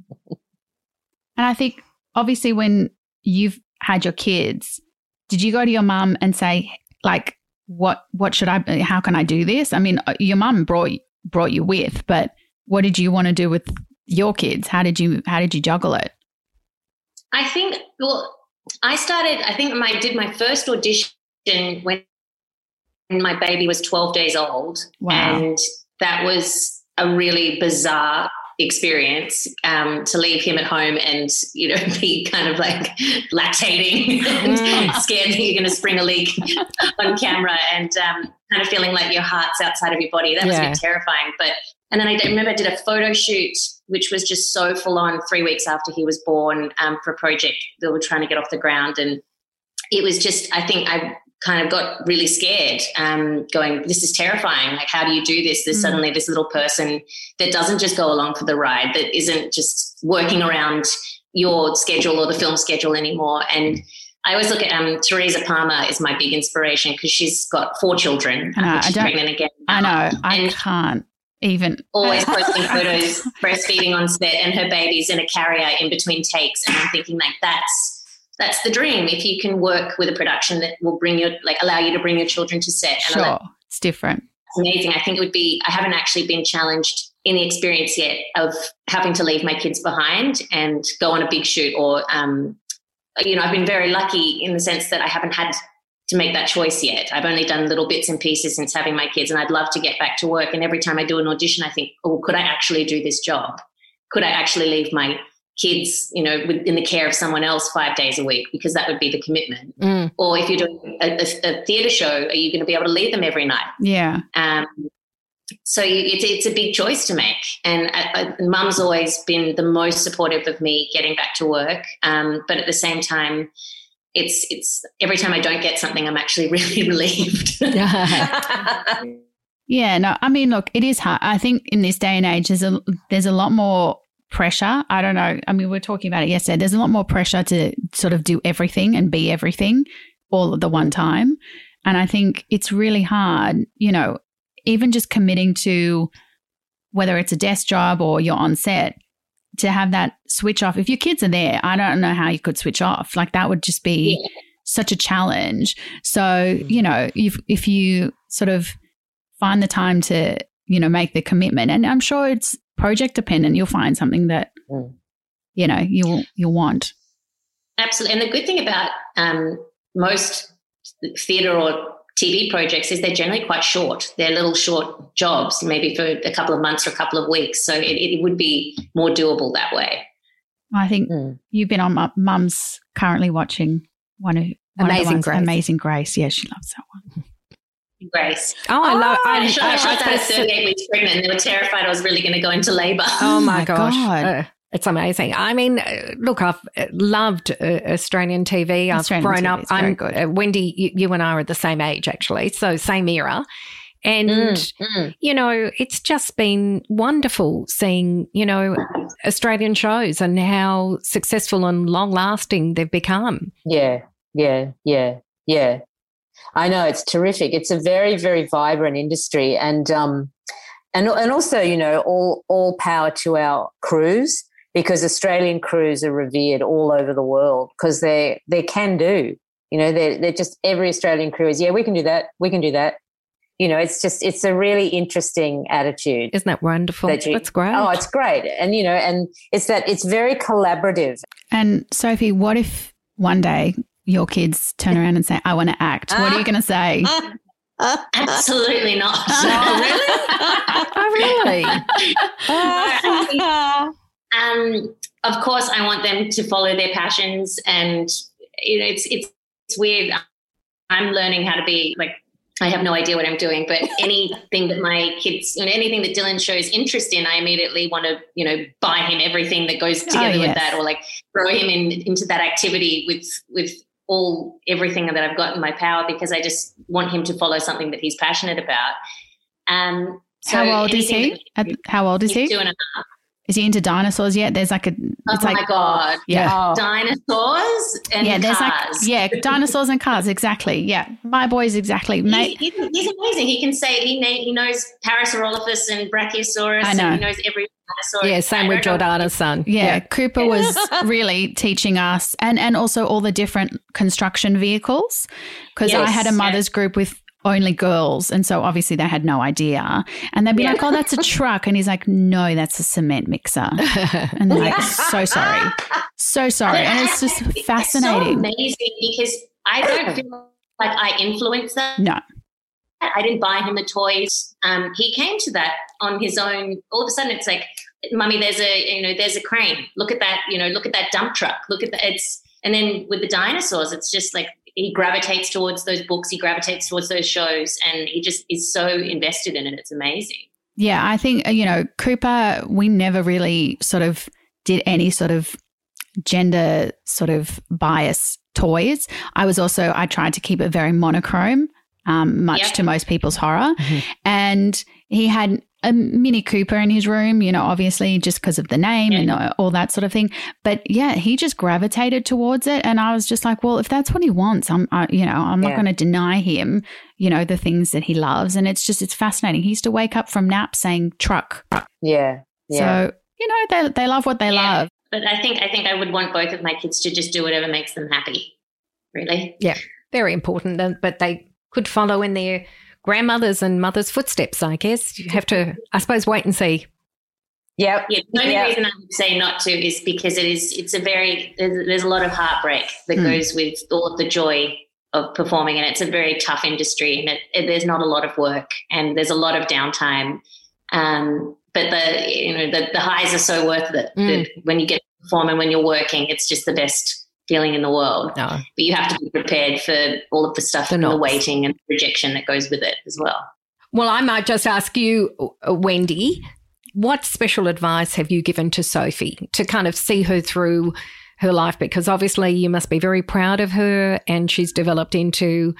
I think obviously when you've had your kids did you go to your mum and say like what what should I how can I do this? I mean, uh, your mum brought brought you with, but what did you want to do with your kids? How did you how did you juggle it? I think well, I started. I think I did my first audition when my baby was twelve days old, wow. and that was a really bizarre experience um, to leave him at home and you know be kind of like lactating and mm. scared that you're going to spring a leak on camera and um, kind of feeling like your heart's outside of your body that was yeah. a bit terrifying but and then i remember i did a photo shoot which was just so full on three weeks after he was born um, for a project that we were trying to get off the ground and it was just i think i kind of got really scared, um, going, this is terrifying. Like, how do you do this? There's mm. suddenly this little person that doesn't just go along for the ride, that isn't just working around your schedule or the film schedule anymore. And I always look at um, Teresa Palmer is my big inspiration because she's got four children. I know, she's pregnant again. I know. I can't even. Always posting photos, breastfeeding on set, and her baby's in a carrier in between takes. And I'm thinking, like, that's that's the dream. If you can work with a production that will bring your like allow you to bring your children to set and sure. It's different. It's amazing. I think it would be i haven't actually been challenged in the experience yet of having to leave my kids behind and go on a big shoot or um, you know i've been very lucky in the sense that i haven't had to make that choice yet. I've only done little bits and pieces since having my kids and i'd love to get back to work. And every time i do an audition i think oh could i actually do this job? Could i actually leave my kids, you know, in the care of someone else five days a week because that would be the commitment. Mm. Or if you're doing a, a, a theatre show, are you going to be able to leave them every night? Yeah. Um, so it's it's a big choice to make, and I, I, Mum's always been the most supportive of me getting back to work. Um, but at the same time, it's it's every time I don't get something, I'm actually really relieved. yeah. yeah, no, I mean, look, it is hard. I think in this day and age, there's a there's a lot more pressure. I don't know. I mean, we are talking about it yesterday. There's a lot more pressure to sort of do everything and be everything all at the one time. And I think it's really hard, you know, even just committing to whether it's a desk job or you're on set to have that switch off. If your kids are there, I don't know how you could switch off. Like that would just be yeah. such a challenge. So, mm-hmm. you know, if if you sort of find the time to, you know, make the commitment and I'm sure it's project dependent, you'll find something that mm. you know you'll you'll want. Absolutely, and the good thing about um, most theatre or TV projects is they're generally quite short. They're little short jobs, maybe for a couple of months or a couple of weeks. So it, it would be more doable that way. I think mm. you've been on Mum's currently watching one of one Amazing of Grace. Amazing Grace. Yeah, she loves that one. Grace. Oh, I love. Oh, I, I, I, I, I was 38 weeks pregnant. And they were terrified I was really going to go into labour. Oh my gosh. Uh, it's amazing. I mean, uh, look, I've uh, loved uh, Australian TV. I've Australian grown TV up. I'm good. uh, Wendy. You, you and I are at the same age, actually, so same era. And Mm, mm. you know, it's just been wonderful seeing you know Australian shows and how successful and long lasting they've become. Yeah, yeah, yeah, yeah. I know it's terrific. It's a very, very vibrant industry, and um, and and also, you know, all all power to our crews because Australian crews are revered all over the world because they they can do. You know, they're they're just every Australian crew is yeah, we can do that, we can do that. You know, it's just it's a really interesting attitude. Isn't that wonderful? that you- That's great. Oh, it's great, and you know, and it's that it's very collaborative. And Sophie, what if one day your kids turn around and say, "I want to act"? What are you going to say? Absolutely not. oh, really? Oh, really? um, of course, I want them to follow their passions, and you know, it's it's it's weird. I'm learning how to be like. I have no idea what I'm doing, but anything that my kids, you know, anything that Dylan shows interest in, I immediately want to, you know, buy him everything that goes together yes. with that, or like throw him in into that activity with with all everything that I've got in my power because I just want him to follow something that he's passionate about. Um, so How old is he? that- How old is he? two and a half. Is he into dinosaurs yet? There's like a. Oh It's my like god! yeah. Oh. Dinosaurs and yeah, there's cars. like yeah, dinosaurs and cars. Exactly. Yeah, my boy's exactly. Mate, He's, he's, he's amazing. He can say he na- he knows Parasaurolophus and Brachiosaurus, I know. and he knows every dinosaur. Yeah, same with I don't know. Jordana's son. Yeah, Cooper was really teaching us, and and also all the different construction vehicles, because I had a yeah. mothers group with only girls, and so obviously they had no idea, and they'd be Yeah. like, "Oh, that's a truck," and he's like, "No, that's a cement mixer," and they're like, "So sorry, so sorry," and it's just It's so fascinating. amazing because I don't feel like I influenced that. No, I didn't buy him the toys. Um, he came to that on his own. All of a sudden, it's like, "Mummy, there's a you know, there's a crane. Look at that. You know, look at that dump truck. Look at that." It's and then with the dinosaurs, it's just like he gravitates towards those books. He gravitates towards those shows, and he just is so invested in it. It's amazing. Yeah, I think, uh, you know, Cooper, we never really sort of did any sort of gender sort of bias toys. I was also, I tried to keep it very monochrome, um, much Yep. to most people's horror. Mhm. And he had a Mini Cooper in his room, you know, obviously just because of the name Yeah. and all that sort of thing. But yeah, he just gravitated towards it. And I was just like, well, if that's what he wants, I'm, I, you know, I'm not going to deny him, you know, the things that he loves. And it's just, it's fascinating. He used to wake up from naps saying truck. Yeah, yeah. So, you know, they, they love what they Yeah. love. But I think I think I would want both of my kids to just do whatever makes them happy. Really. Yeah. Very important, but they could follow in their grandmothers and mothers' footsteps, I guess. You have to, I suppose, wait and see. Yep. Yeah, the only Yeah. reason I would say not to is because it is it's a very there's, there's a lot of heartbreak that Mm. goes with all of the joy of performing, and it's a very tough industry, and it, it, there's not a lot of work, and there's a lot of downtime. Um, but the you know the, the highs are so worth it. Mm. That when you get to perform and when you're working, it's just the best feeling in the world. No. But you have to be prepared for all of the stuff The and the waiting and rejection that goes with it as well. Well, I might just ask you, uh, Wendy, what special advice have you given to Sophie to kind of see her through her life? Because obviously you must be very proud of her and she's developed into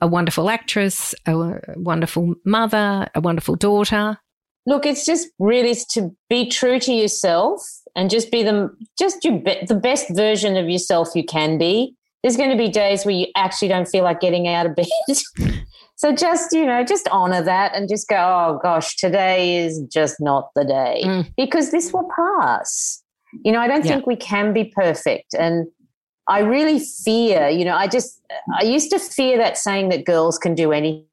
a wonderful actress, a wonderful mother, a wonderful daughter. Look, it's just really to be true to yourself and just be the just your be, the best version of yourself you can be. There's going to be days where you actually don't feel like getting out of bed. so just, you know, just honor that and just go, "Oh gosh, today is just not the day." Mm. Because this will pass. You know, I don't Yeah. think we can be perfect and I really fear, you know, I just I used to fear that saying that girls can do anything.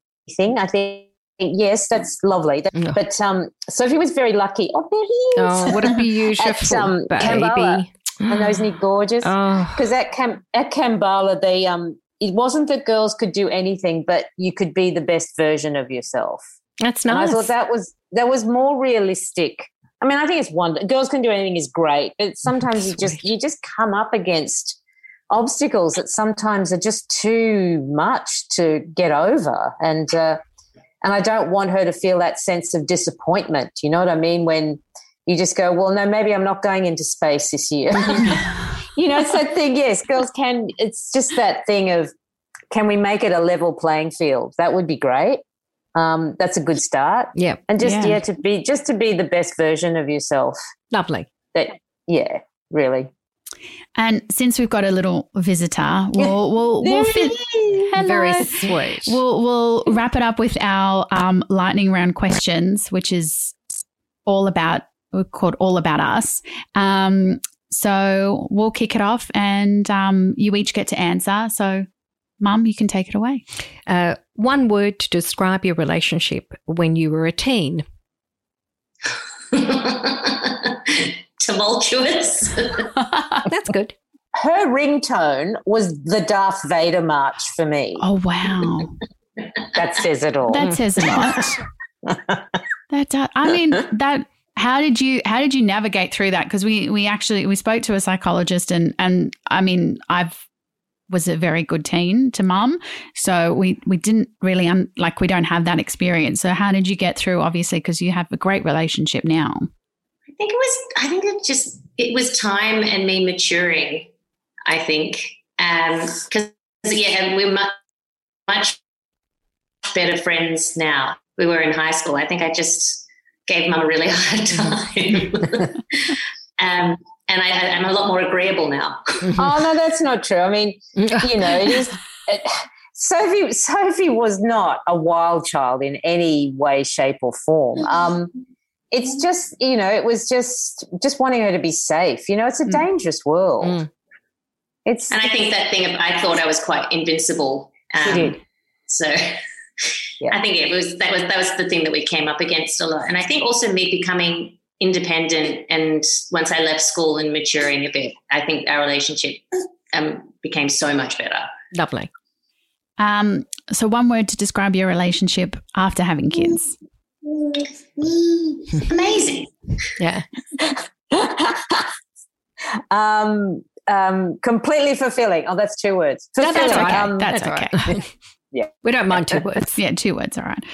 I think yes, that's lovely. That, But um, Sophie was very lucky. Oh, there he is. Oh, what a beautiful At, um, baby. Kambala. And those Nick gorgeous. Oh, Because at Cam- at Kambala, they um, it wasn't that girls could do anything, but you could be the best version of yourself. that's And nice. I thought that was that was more realistic. I mean, I think it's wonder girls can do anything is great, but sometimes you just you just come up against obstacles that sometimes are just too much to get over, and uh, and I don't want her to feel that sense of disappointment. You know what I mean? When you just go, well, no, maybe I'm not going into space this year. you know, it's that thing. Yes, girls can. It's just that thing of can we make it a level playing field? That would be great. Um, that's a good start yeah, and just Yeah. yeah. to be just to be the best version of yourself lovely. that yeah really And since we've got a little visitor, we'll we'll, we'll fit. Hello. Very sweet. We'll we'll wrap it up with our um, lightning round questions, which is all about we're called all about us. Um, so we'll kick it off, and um, you each get to answer. So, Mum, you can take it away. Uh, one word to describe your relationship when you were a teen. Tumultuous. That's good. her ringtone was the darth vader march for me oh wow, that says it all that says a lot. that does, I mean that. How did you how did you navigate through that? Because we we actually we spoke to a psychologist and and I mean I've was a very good teen to mum, so we we didn't really un, like we don't have that experience. So how did you get through? Obviously, because you have a great relationship now. I think it was. I think it just it was time and me maturing. I think because yeah, we're much much better friends now. We were in high school. I think I just gave mum a really hard time, um, and I, I'm a lot more agreeable now. oh no that's not true i mean you know it is it, sophie sophie was not a wild child in any way shape or form um it's just you know it was just just wanting her to be safe you know it's a Mm. dangerous world Mm. it's And I think that thing, of, I thought I was quite invincible. she Um, did So Yeah. I think it was that was that was the thing that we came up against a lot. And I think also me becoming independent and once I left school and maturing a bit, I think our relationship um, became so much better. Lovely. Um, so one word to describe your relationship after having kids. Amazing. Yeah. um, um, completely fulfilling. Oh, that's two words. No, that's okay. Um, That's all okay. right. Yeah. We don't mind two words. Yeah, two words. All right.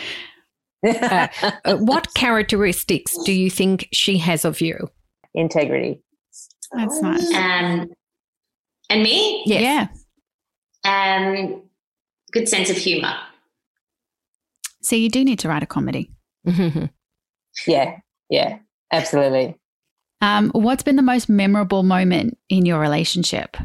Uh, what characteristics do you think she has of you? integrity. That's nice. Um, and me, Yes. Yeah. um, good sense of humor. So you do need to write a comedy. Yeah, yeah, absolutely. Um, what's been the most memorable moment in your relationship?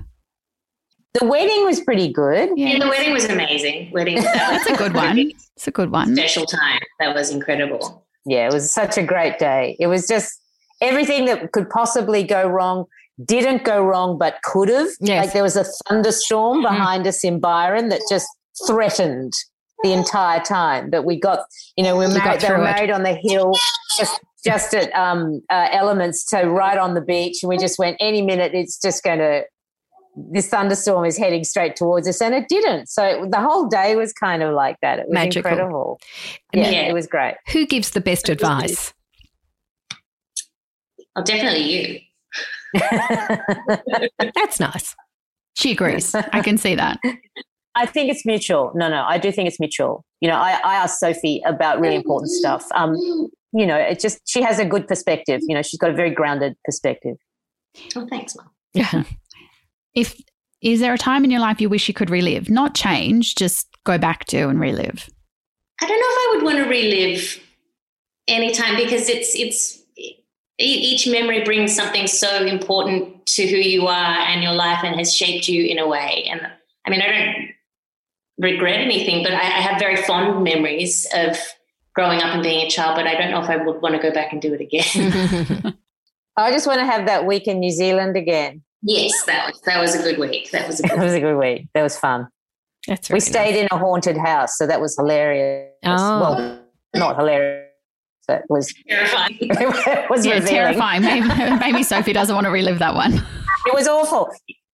The wedding was pretty good. Yeah, Yeah, the wedding was amazing. Wedding that that's a good one. It's a good one. Special time. That was incredible. Yeah, it was such a great day. It was just everything that could possibly go wrong didn't go wrong, but could have. Yes. Like there was a thunderstorm behind us in Byron that just threatened the entire time. But we got, you know, we were You got married, they were through it. married on the hill, just just at um, uh, Elements, so right on the beach, and we just went any minute. It's just going to. This thunderstorm is heading straight towards us, and it didn't. So the whole day was kind of like that. It was Magical. incredible. Yeah, Yeah. it was great. Who gives the best advice? Oh, definitely you. That's nice. She agrees. I can see that. I think it's mutual. No, no, I do think it's mutual. You know, I, I asked Sophie about really important stuff. Um, you know, it just she has a good perspective. You know, she's got a very grounded perspective. Oh, thanks, Mum. Yeah. If is there a time in your life you wish you could relive, not change, just go back to and relive? I don't know if I would want to relive any time because it's it's e- each memory brings something so important to who you are and your life and has shaped you in a way. And I mean, I don't regret anything, but I, I have very fond memories of growing up and being a child. But I don't know if I would want to go back and do it again. I just want to have that week in New Zealand again. yes, that was that was a good week. That was a That good. was a good week. That was fun. That's We really stayed in a haunted house, so that was hilarious. Oh. Well, not hilarious. It was terrifying. it was Yeah, revealing. terrifying. Maybe, maybe Sophie doesn't want to relive that one. It was awful.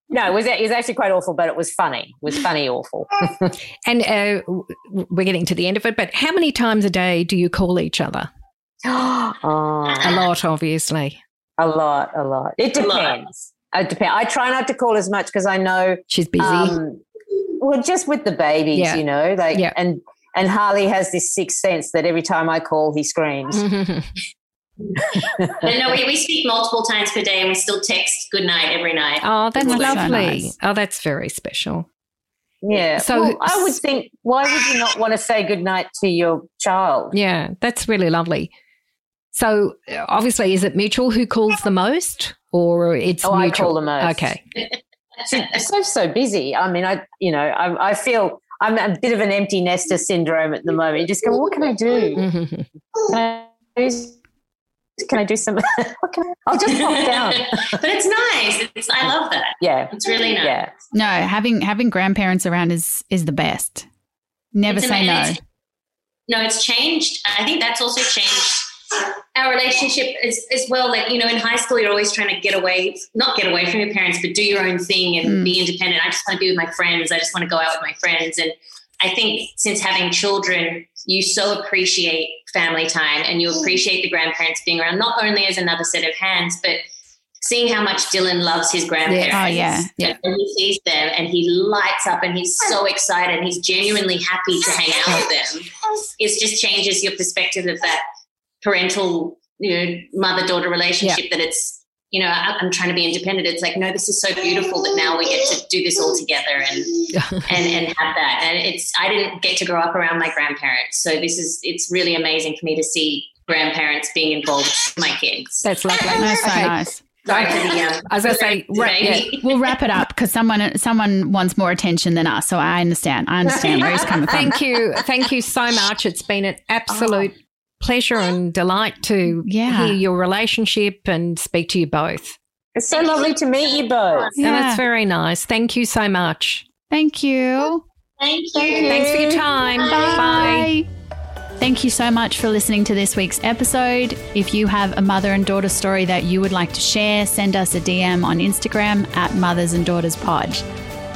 No, it was, it was actually quite awful, but it was funny. It was funny, awful. And uh, we're getting to the end of it, but how many times a day do you call each other? oh, A lot, obviously. a lot, a lot. It A lot. depends. It depends. I try not to call as much because I know She's busy. Um, well, just with the babies, Yeah. you know, like Yeah. and and Harley has this sixth sense that every time I call, he screams. But no, we, we speak multiple times per day and we still text good night every night. oh, that's Well, that's so lovely. nice. Oh, that's very special. Yeah. So- So I would think, why would you not want to say good night to your child? Yeah, that's really lovely. So, uh, obviously, is it mutual who calls the most, or it's Oh, I mutual? call the most. Okay. She- so so busy. I mean, I you know, I, I feel I'm a bit of an empty nester syndrome at the moment. You just go, what can I do? Mhm. Can I do, can I do some? what can I, I'll just pop down. but it's nice. It's, I love that. Yeah. It's really nice. Yeah. No, having having grandparents around is is the best. Never It's say no. No, it's changed. I think that's also changed our relationship as, as well. Like, you know, in high school, you're always trying to get away, not get away from your parents, but do your own thing and Mm. be independent. I just want to be with my friends. I just want to go out with my friends. And I think since having children, you so appreciate family time and you appreciate the grandparents being around, not only as another set of hands, but seeing how much Dylan loves his grandparents. Oh, yeah. Yeah. And he sees them and he lights up and he's so excited and he's genuinely happy to hang out with them. It just changes your perspective of that parental, you know, mother daughter relationship that it's, you know, I, I'm trying to be independent. It's like, no, this is so beautiful that now we get to do this all together and and and have that. And it's I didn't get to grow up around my grandparents, so this is it's really amazing for me to see grandparents being involved with my kids. That's lovely. No, so Okay. nice. Sorry to the um, I was going to say, ra- yeah. We'll wrap it up because someone someone wants more attention than us. So I understand. I understand where he's coming from. thank you. Thank you so much. It's been an absolute pleasure and delight to Yeah. hear your relationship and speak to you both. It's so lovely to meet you both. And Yeah. that's very nice. Thank you so much. Thank you. Thank you. Thanks for your time. Bye. Thank you so much for listening to this week's episode. If you have a mother and daughter story that you would like to share, send us a DM on Instagram at Mothers and Daughters Pod.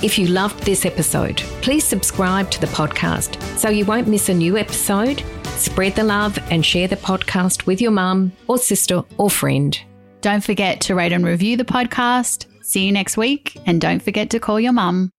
If you loved this episode, please subscribe to the podcast so you won't miss a new episode. Spread the love and share the podcast with your mum or sister or friend. Don't forget to rate and review the podcast. See you next week, and don't forget to call your mum.